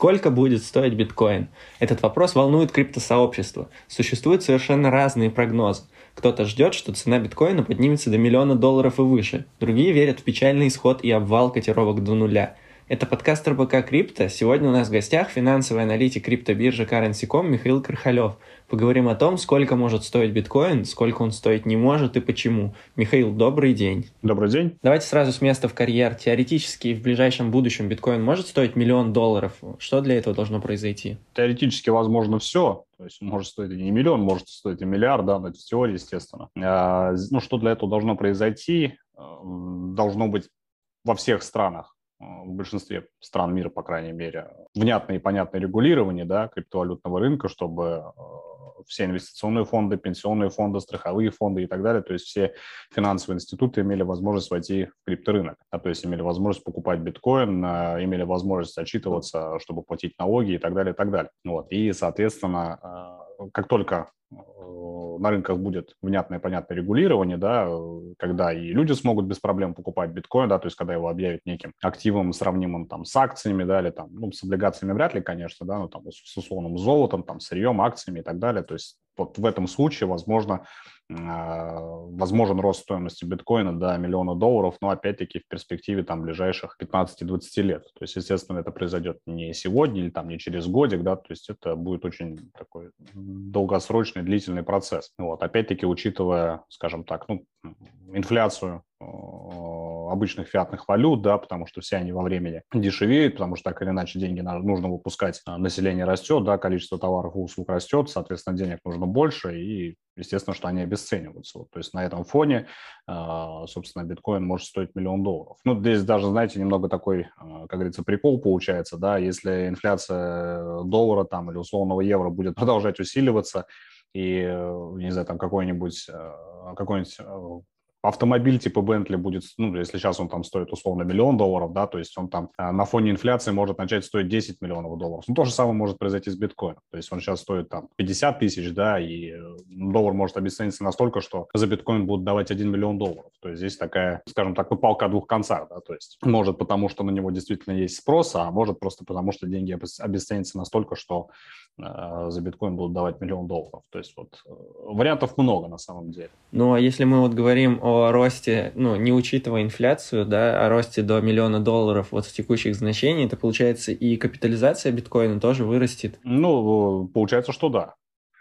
Сколько будет стоить биткоин? Этот вопрос волнует криптосообщество. Существуют совершенно разные прогнозы. Кто-то ждет, что цена биткоина поднимется до миллиона долларов и выше. Другие верят в печальный исход и обвал котировок до нуля. Это подкаст РБК Крипто. Сегодня у нас в гостях финансовый аналитик криптобиржи Currency.com Михаил Кархалев. Поговорим о том, сколько может стоить биткоин, сколько он стоить не может и почему. Михаил, добрый день. Добрый день. Давайте сразу с места в карьер. Теоретически в ближайшем будущем биткоин может стоить миллион долларов. Что для этого должно произойти? Теоретически возможно все. То есть может стоить и не миллион, может стоить и миллиард, да, но это в теории, естественно. А, ну, что для этого должно произойти? Должно быть во всех странах в большинстве стран мира, по крайней мере, внятное и понятное регулирование да, криптовалютного рынка, чтобы э, все инвестиционные фонды, пенсионные фонды, страховые фонды и так далее, то есть все финансовые институты имели возможность войти в крипторынок, да, то есть имели возможность покупать биткоин, э, имели возможность отчитываться, чтобы платить налоги и так далее, и так далее. Вот. И, соответственно, как только на рынках будет внятное понятное регулирование, да, когда и люди смогут без проблем покупать биткоин, да, то есть когда его объявят неким активом, сравнимым там с акциями, да, или там, ну, с облигациями вряд ли, конечно, да, но там с условным золотом, там, сырьем, акциями и так далее, то есть вот в этом случае, возможно, а, возможен рост стоимости биткоина до миллиона долларов, но опять-таки в перспективе там ближайших 15-20 лет. То есть, естественно, это произойдет не сегодня или там не через годик, да, то есть это будет очень такой долгосрочный, длительный процесс. Вот, опять-таки, учитывая, скажем так, ну, инфляцию обычных фиатных валют, да, потому что все они во времени дешевеют, потому что так или иначе деньги нужно выпускать, а, население растет, да, количество товаров и услуг растет, соответственно, денег нужно больше, и естественно, что они обесцениваются. Вот, то есть на этом фоне, а, собственно, биткоин может стоить миллион долларов. Ну, здесь даже, знаете, немного такой, а, как говорится, прикол получается, да, если инфляция доллара там или условного евро будет продолжать усиливаться, и, не знаю, там какой-нибудь какой-нибудь автомобиль типа Bentley будет, ну, если сейчас он там стоит условно миллион долларов, да, то есть он там а, на фоне инфляции может начать стоить 10 миллионов долларов. Ну, то же самое может произойти с биткоином. То есть он сейчас стоит там 50 тысяч, да, и э, доллар может обесцениться настолько, что за биткоин будут давать 1 миллион долларов. То есть здесь такая, скажем так, ну, палка двух концах, да, то есть может потому, что на него действительно есть спрос, а может просто потому, что деньги обесценятся настолько, что э, за биткоин будут давать миллион долларов. То есть вот э, вариантов много на самом деле. Ну, а если мы вот говорим о росте, ну, не учитывая инфляцию, да, о росте до миллиона долларов вот с текущих значений, то получается и капитализация биткоина тоже вырастет? Ну, получается, что да.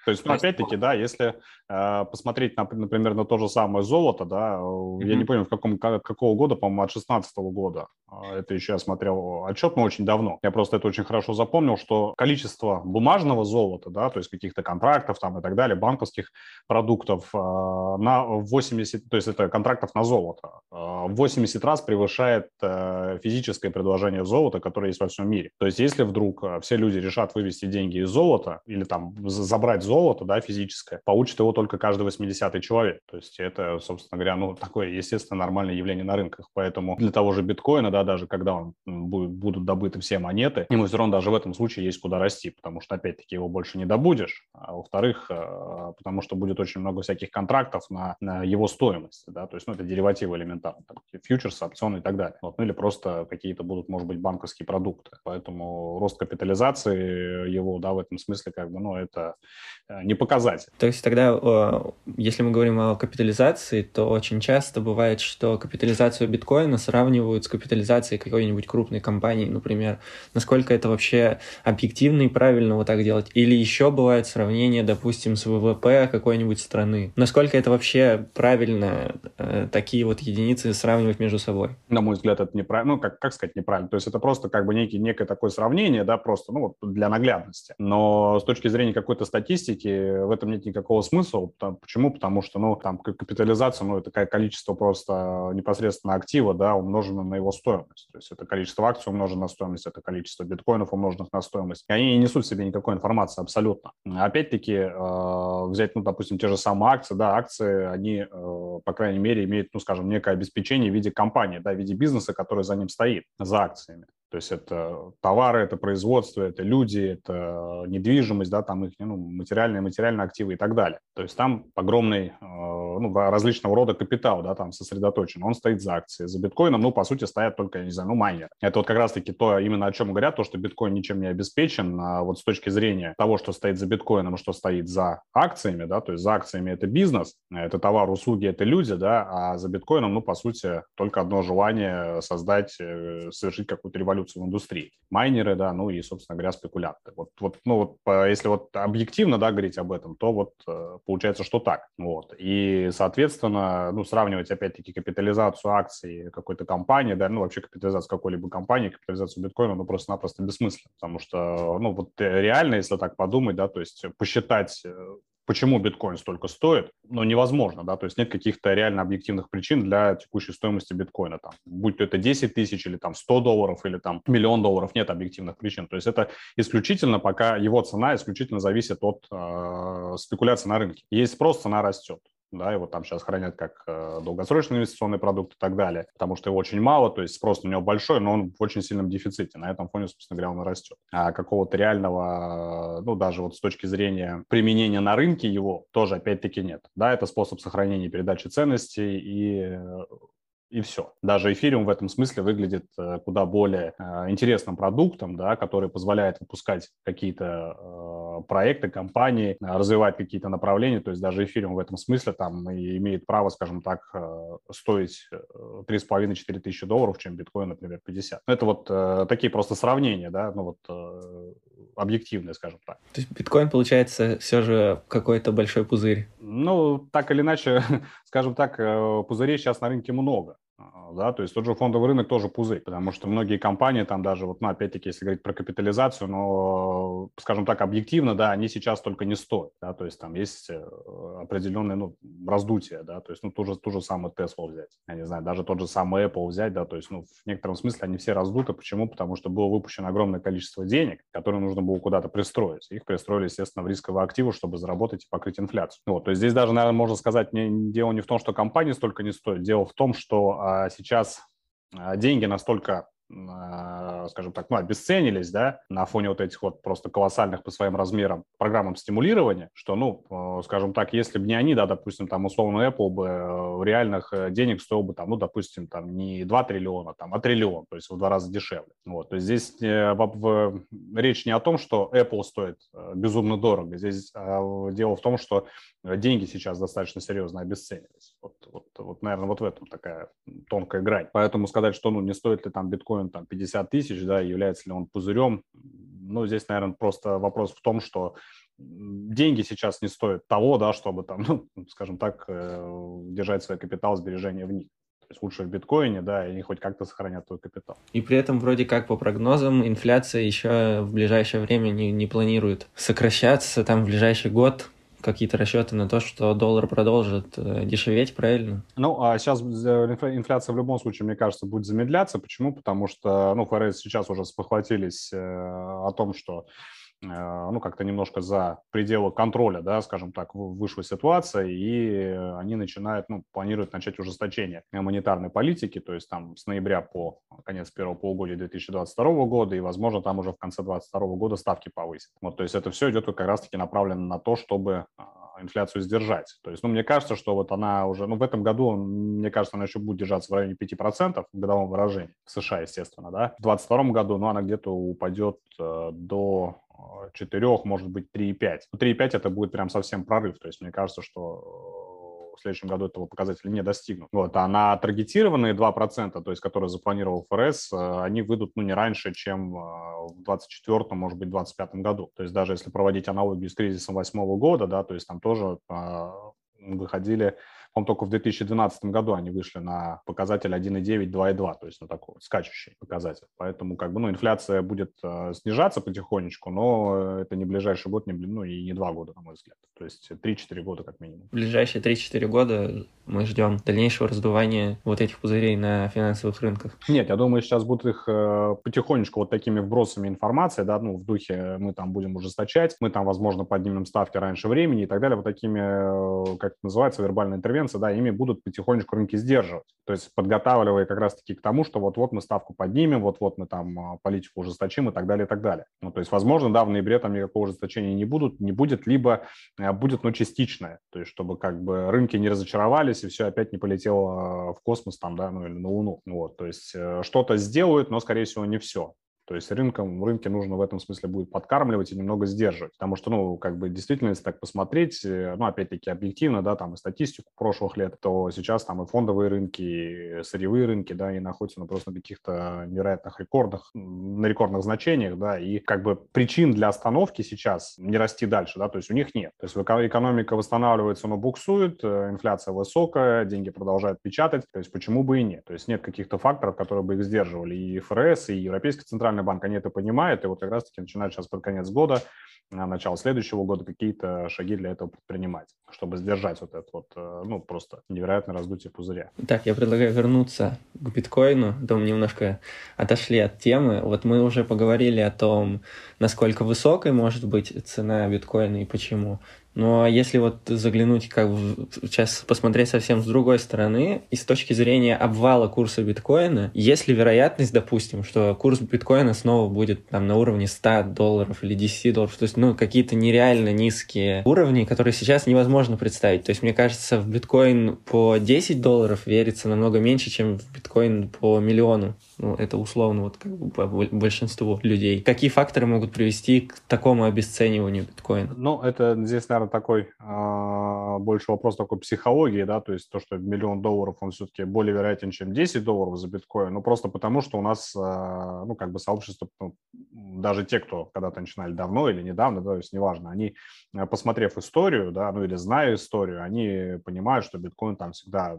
То есть, ну, опять-таки, да, если посмотреть, на, например, на то же самое золото, да, mm-hmm. я не помню, в каком, какого года, по-моему, от 16 года, а, это еще я смотрел отчет, но очень давно. Я просто это очень хорошо запомнил, что количество бумажного золота, да, то есть каких-то контрактов там и так далее, банковских продуктов э, на 80, то есть это контрактов на золото, э, 80 раз превышает э, физическое предложение золота, которое есть во всем мире. То есть если вдруг все люди решат вывести деньги из золота или там забрать золото, да, физическое, получит его только каждый 80-й человек. То есть это, собственно говоря, ну, такое, естественно, нормальное явление на рынках. Поэтому для того же биткоина, да, даже когда он будет, будут добыты все монеты, ему все равно даже в этом случае есть куда расти, потому что, опять-таки, его больше не добудешь. А во-вторых, э, потому что будет очень много всяких контрактов на, на его стоимость, да, то есть, ну, это деривативы элементарно, там, фьючерсы, опционы и так далее. Вот, ну, или просто какие-то будут, может быть, банковские продукты. Поэтому рост капитализации его, да, в этом смысле, как бы, ну, это Э, не показатель. То есть тогда, если мы говорим о капитализации, то очень часто бывает, что капитализацию биткоина сравнивают с капитализацией какой-нибудь крупной компании, например. Насколько это вообще объективно и правильно вот так делать? Или еще бывает сравнение, допустим, с ВВП какой-нибудь страны? Насколько это вообще правильно э, такие вот единицы сравнивать между собой? На мой взгляд, это неправильно. Ну, как, как сказать неправильно? То есть это просто как бы некий, некое такое сравнение, да, просто, ну, вот для наглядности. Но с точки зрения какой-то статистики в этом нет никакого смысла. Почему? Потому что, ну, там капитализация, ну, это количество просто непосредственно актива, да, умножено на его стоимость. То есть это количество акций умножено на стоимость, это количество биткоинов умноженных на стоимость. И они не несут в себе никакой информации абсолютно. Опять-таки, э, взять, ну, допустим, те же самые акции, да, акции, они, э, по крайней мере, имеют, ну, скажем, некое обеспечение в виде компании, да, в виде бизнеса, который за ним стоит, за акциями. То есть это товары, это производство, это люди, это недвижимость, да, там их ну, материальные, материальные активы и так далее. То есть там огромный э, ну, различного рода капитал, да, там сосредоточен. Он стоит за акции. За биткоином, ну, по сути, стоят только, я не знаю, ну, майнеры. Это вот как раз-таки то, именно о чем говорят, то, что биткоин ничем не обеспечен, а вот с точки зрения того, что стоит за биткоином что стоит за акциями, да, то есть за акциями это бизнес, это товар, услуги, это люди, да, а за биткоином, ну, по сути, только одно желание создать, э, совершить какую-то революцию в индустрии. Майнеры, да, ну и, собственно говоря, спекулянты. Вот, вот, ну, вот, если вот объективно, да, говорить об этом, то вот э, получается, что так. Вот. И, соответственно, ну, сравнивать, опять-таки, капитализацию акций какой-то компании, да, ну, вообще капитализацию какой-либо компании, капитализацию биткоина, ну, просто-напросто бессмысленно, потому что, ну, вот реально, если так подумать, да, то есть посчитать э, почему биткоин столько стоит, ну, невозможно, да, то есть нет каких-то реально объективных причин для текущей стоимости биткоина, там, будь то это 10 тысяч или там 100 долларов или там миллион долларов, нет объективных причин, то есть это исключительно пока его цена исключительно зависит от э, спекуляции на рынке. Есть спрос, цена растет да, его там сейчас хранят как э, долгосрочный инвестиционный продукт и так далее, потому что его очень мало, то есть спрос на него большой, но он в очень сильном дефиците, на этом фоне, собственно говоря, он растет. А какого-то реального, ну, даже вот с точки зрения применения на рынке его тоже опять-таки нет. Да, это способ сохранения передачи ценностей и и все. Даже эфириум в этом смысле выглядит э, куда более э, интересным продуктом, да, который позволяет выпускать какие-то проекты, компании, э, развивать какие-то направления. То есть даже эфириум в этом смысле там имеет право, скажем так, э, стоить 3,5-4 э, тысячи долларов, чем биткоин, например, 50. Это вот такие просто сравнения, да, ну вот объективные, скажем так. То есть биткоин, получается, все же какой-то большой пузырь? Ну, так или иначе, скажем так, пузырей сейчас на рынке много. А, да, то есть тот же фондовый рынок тоже пузырь, потому что многие компании там даже, вот, ну, опять-таки, если говорить про капитализацию, но, скажем так, объективно, да, они сейчас только не стоят, да, то есть там есть э, определенное, ну, раздутие, да, то есть, ну, ту же, ту же самую Tesla взять, я не знаю, даже тот же самый Apple взять, да, то есть, ну, в некотором смысле они все раздуты, почему? Потому что было выпущено огромное количество денег, которые нужно было куда-то пристроить, их пристроили, естественно, в рисковые активы, чтобы заработать и покрыть инфляцию. Вот, то есть здесь даже, наверное, можно сказать, не, дело не в том, что компании столько не стоят, дело в том, что а, сейчас а, деньги настолько скажем так, ну, обесценились, да, на фоне вот этих вот просто колоссальных по своим размерам программам стимулирования, что, ну, э, скажем так, если бы не они, да, допустим, там, условно, Apple бы э, реальных э, денег стоил бы, там, ну, допустим, там, не 2 триллиона, там, а триллион, то есть в два раза дешевле. Вот, то есть здесь в, речь не о том, что Apple стоит безумно дорого, здесь а, дело в том, что деньги сейчас достаточно серьезно обесценились. Вот, вот, вот, наверное, вот в этом такая тонкая грань. Поэтому сказать, что, ну, не стоит ли там биткоин биткоин там 50 тысяч, да, является ли он пузырем, ну, здесь, наверное, просто вопрос в том, что деньги сейчас не стоят того, да, чтобы там, ну, скажем так, э, держать свой капитал, сбережения в них. То есть лучше в биткоине, да, и они хоть как-то сохранят твой капитал. И при этом вроде как по прогнозам инфляция еще в ближайшее время не, не планирует сокращаться, там в ближайший год какие-то расчеты на то, что доллар продолжит э, дешеветь, правильно? Ну, а сейчас инфляция в любом случае, мне кажется, будет замедляться. Почему? Потому что, ну, ФРС сейчас уже спохватились э, о том, что Э, ну, как-то немножко за пределы контроля, да, скажем так, вышла ситуация, и они начинают, ну, планируют начать ужесточение монетарной политики, то есть там с ноября по конец первого полугодия 2022 года, и, возможно, там уже в конце 2022 года ставки повысят. Вот, то есть это все идет как раз-таки направлено на то, чтобы а, инфляцию сдержать. То есть, ну, мне кажется, что вот она уже, ну, в этом году, мне кажется, она еще будет держаться в районе 5% в годовом выражении, в США, естественно, да. В 2022 году, ну, она где-то упадет э, до 4, может быть 3,5. 3,5 это будет прям совсем прорыв. То есть мне кажется, что в следующем году этого показателя не достигнут. Вот. А на таргетированные 2%, то есть которые запланировал ФРС, э, они выйдут ну, не раньше, чем э, в 2024, может быть, 2025 году. То есть даже если проводить аналогию с кризисом 2008 года, да, то есть там тоже э, выходили по только в 2012 году они вышли на показатель 1,9, 2,2, то есть на такой скачущий показатель. Поэтому как бы, ну, инфляция будет э, снижаться потихонечку, но это не ближайший год, не, ну и не два года, на мой взгляд. То есть 3-4 года как минимум. В ближайшие 3-4 года мы ждем дальнейшего раздувания вот этих пузырей на финансовых рынках. Нет, я думаю, сейчас будут их э, потихонечку вот такими вбросами информации, да, ну, в духе мы там будем ужесточать, мы там, возможно, поднимем ставки раньше времени и так далее, вот такими, э, как это называется, вербальной интервенцией интервенции, да, ими будут потихонечку рынки сдерживать. То есть подготавливая как раз-таки к тому, что вот-вот мы ставку поднимем, вот-вот мы там а, политику ужесточим и так далее, и так далее. Ну, то есть, возможно, да, в ноябре там никакого ужесточения не будут, не будет, либо а, будет, но частичное. То есть, чтобы как бы рынки не разочаровались и все опять не полетело в космос там, да, ну или на Луну. Вот, то есть, э, что-то сделают, но, скорее всего, не все. То есть рынком, рынке нужно в этом смысле будет подкармливать и немного сдерживать. Потому что, ну, как бы действительно, если так посмотреть, э, ну, опять-таки, объективно, да, там и статистику прошлых лет, то сейчас там и фондовые рынки, и сырьевые рынки, да, и находятся на просто на каких-то невероятных рекордах, на рекордных значениях, да, и как бы причин для остановки сейчас не расти дальше, да, то есть у них нет. То есть экономика восстанавливается, но буксует, э, инфляция высокая, деньги продолжают печатать, то есть почему бы и нет. То есть нет каких-то факторов, которые бы их сдерживали. И ФРС, и Европейский центральный Центральный банк, они это понимают, и вот как раз-таки начинают сейчас под конец года, на начало следующего года какие-то шаги для этого предпринимать, чтобы сдержать вот это вот, э, ну, просто невероятное раздутие пузыря. Так, я предлагаю вернуться к биткоину, да, мы немножко отошли от темы. Вот мы уже поговорили о том, насколько высокой может быть цена биткоина и почему. Но если вот заглянуть, как сейчас посмотреть совсем с другой стороны, и с точки зрения обвала курса биткоина, есть ли вероятность, допустим, что курс биткоина снова будет там на уровне 100 долларов или 10 долларов, то есть, ну, какие-то нереально низкие уровни, которые сейчас невозможно представить. То есть, мне кажется, в биткоин по 10 долларов верится намного меньше, чем в биткоин по миллиону. Ну, это условно вот как бы по большинству людей. Какие факторы могут привести к такому обесцениванию биткоина? Ну, это здесь, наверное, такой э, больше вопрос такой психологии, да, то есть то, что миллион долларов, он все-таки более вероятен, чем 10 долларов за биткоин, ну, просто потому, что у нас, э, ну, как бы сообщество, ну, даже те, кто когда-то начинали давно или недавно, да, то есть неважно, они, э, посмотрев историю, да, ну, или зная историю, они понимают, что биткоин там всегда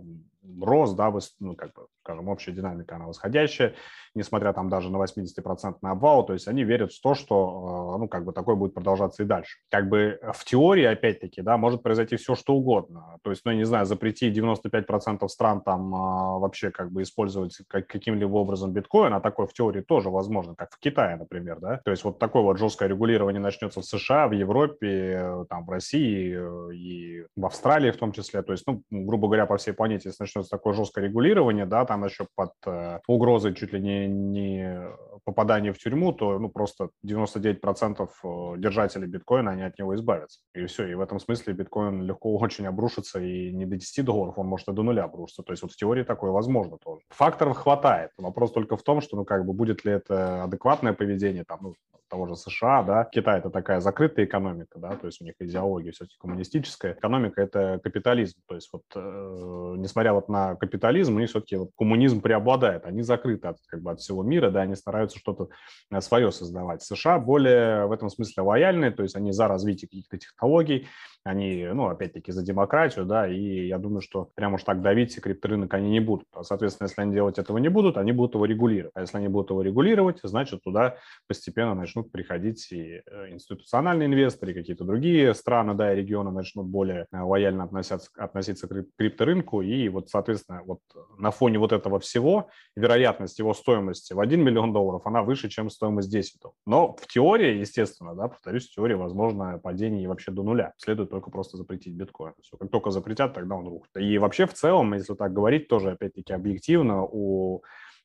рос, да, ну, как бы, скажем, общая динамика, она восходящая, несмотря там даже на 80% обвал, то есть они верят в то, что, э, ну, как бы такое будет продолжаться и дальше. Как бы в теории, опять-таки, да, может произойти все, что угодно. То есть, ну, я не знаю, запретить 95% стран там а, вообще как бы использовать как, каким-либо образом биткоин, а такое в теории тоже возможно, как в Китае, например, да. То есть вот такое вот жесткое регулирование начнется в США, в Европе, там, в России э, и в Австралии в том числе. То есть, ну, грубо говоря, по всей планете, если начнется такое жесткое регулирование, да, там еще под э, угрозой чуть ли не, не попадания в тюрьму, то ну, просто 99% э, держателей биткоина, они от него избавятся. И все. И в этом смысле биткоин легко очень обрушится, и не до 10 долларов, он может и до нуля обрушиться. То есть вот в теории такое возможно тоже. Факторов хватает. Вопрос только в том, что, ну, как бы, будет ли это адекватное поведение, там, ну, того же США, да, Китай это такая закрытая экономика, да, то есть у них идеология все-таки коммунистическая, экономика это капитализм, то есть вот э, несмотря вот на капитализм, у них все-таки вот коммунизм преобладает, они закрыты от, как бы от всего мира, да, они стараются что-то э, свое создавать. США более в этом смысле лояльные, то есть они за развитие каких-то технологий, они, ну, опять-таки, за демократию, да, и я думаю, что прямо уж так давить крипторынок они не будут. А, соответственно, если они делать этого не будут, они будут его регулировать. А если они будут его регулировать, значит, туда постепенно начнут приходить и э, институциональные инвесторы, и какие-то другие страны, да, и регионы начнут более э, лояльно относиться, относиться к крипторынку, и вот, соответственно, вот на фоне вот этого всего вероятность его стоимости в 1 миллион долларов, она выше, чем стоимость 10. Но в теории, естественно, да, повторюсь, в теории возможно падение вообще до нуля. Следует только просто запретить биткоин. Все, как только запретят, тогда он рухнет. И вообще в целом, если так говорить, тоже опять-таки объективно, у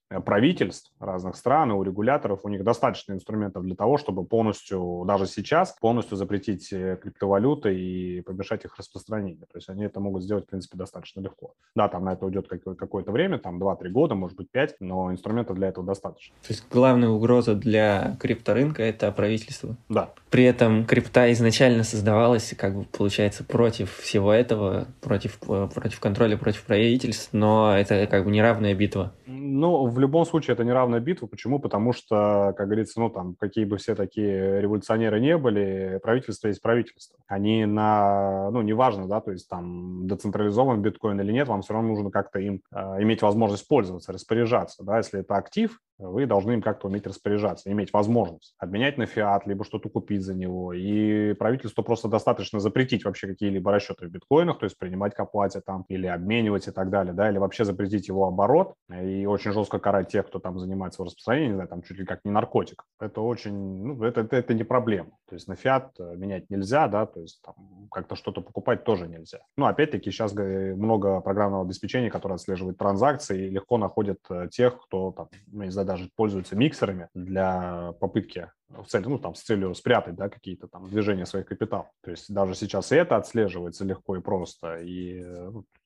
правительств разных стран и у регуляторов, у них достаточно инструментов для того, чтобы полностью, даже сейчас, полностью запретить э, криптовалюты и помешать их распространению. То есть они это могут сделать, в принципе, достаточно легко. Да, там на это уйдет какое-то время, там 2-3 года, может быть 5, но инструментов для этого достаточно. То есть главная угроза для крипторынка – это правительство? Да. При этом крипта изначально создавалась, как бы, получается, против всего этого, против, э, против контроля, против правительств, но это как бы неравная битва. Ну, в любом случае это неравная битва. Почему? Потому что, как говорится, ну там, какие бы все такие революционеры не были, правительство есть правительство. Они на, ну, неважно, да, то есть там децентрализован биткоин или нет, вам все равно нужно как-то им э, иметь возможность пользоваться, распоряжаться, да, если это актив, вы должны им как-то уметь распоряжаться, иметь возможность обменять на фиат, либо что-то купить за него. И правительству просто достаточно запретить вообще какие-либо расчеты в биткоинах, то есть принимать к оплате там или обменивать и так далее, да, или вообще запретить его оборот и очень жестко карать тех, кто там занимается его распространением, не знаю, там чуть ли как не наркотик. Это очень, ну, это, это, это не проблема. То есть на фиат э, менять нельзя, да, то есть там как-то что-то покупать тоже нельзя. Ну, опять-таки, сейчас много программного обеспечения, которое отслеживает транзакции и легко находит э, тех, кто там, ну, не знаю, даже пользуются миксерами для попытки в цели, ну, там, с целью спрятать, да, какие-то там движения своих капиталов. То есть даже сейчас и это отслеживается легко и просто, и,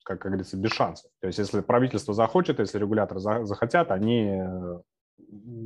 как, как говорится, без шансов. То есть если правительство захочет, если регуляторы за, захотят, они э,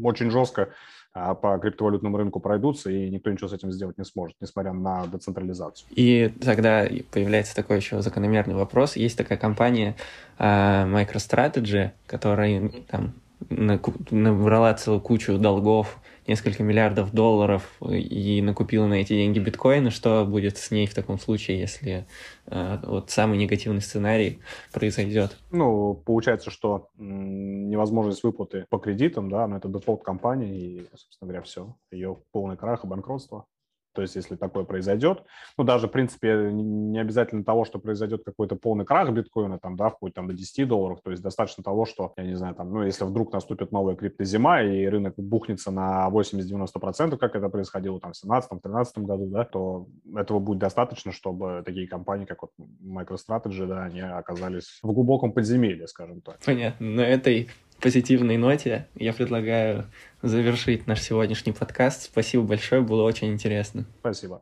очень жестко а, по криптовалютному рынку пройдутся, и никто ничего с этим сделать не сможет, несмотря на децентрализацию. И тогда появляется такой еще закономерный вопрос. Есть такая компания uh, MicroStrategy, которая там набрала целую кучу долгов, несколько миллиардов долларов и накупила на эти деньги биткоины, что будет с ней в таком случае, если э, вот самый негативный сценарий произойдет? Ну, получается, что невозможность выплаты по кредитам, да, но это дефолт компании, и, собственно говоря, все. Ее полный крах и банкротство. То есть, если такое произойдет, ну, даже, в принципе, не обязательно того, что произойдет какой-то полный крах биткоина, там, да, вплоть там до 10 долларов, то есть достаточно того, что, я не знаю, там, ну, если вдруг наступит новая криптозима и рынок бухнется на 80-90%, как это происходило там в 2017-2013 году, да, то этого будет достаточно, чтобы такие компании, как вот MicroStrategy, да, они оказались в глубоком подземелье, скажем так. Понятно. На этой позитивной ноте я предлагаю завершить наш сегодняшний подкаст. Спасибо большое, было очень интересно. Спасибо.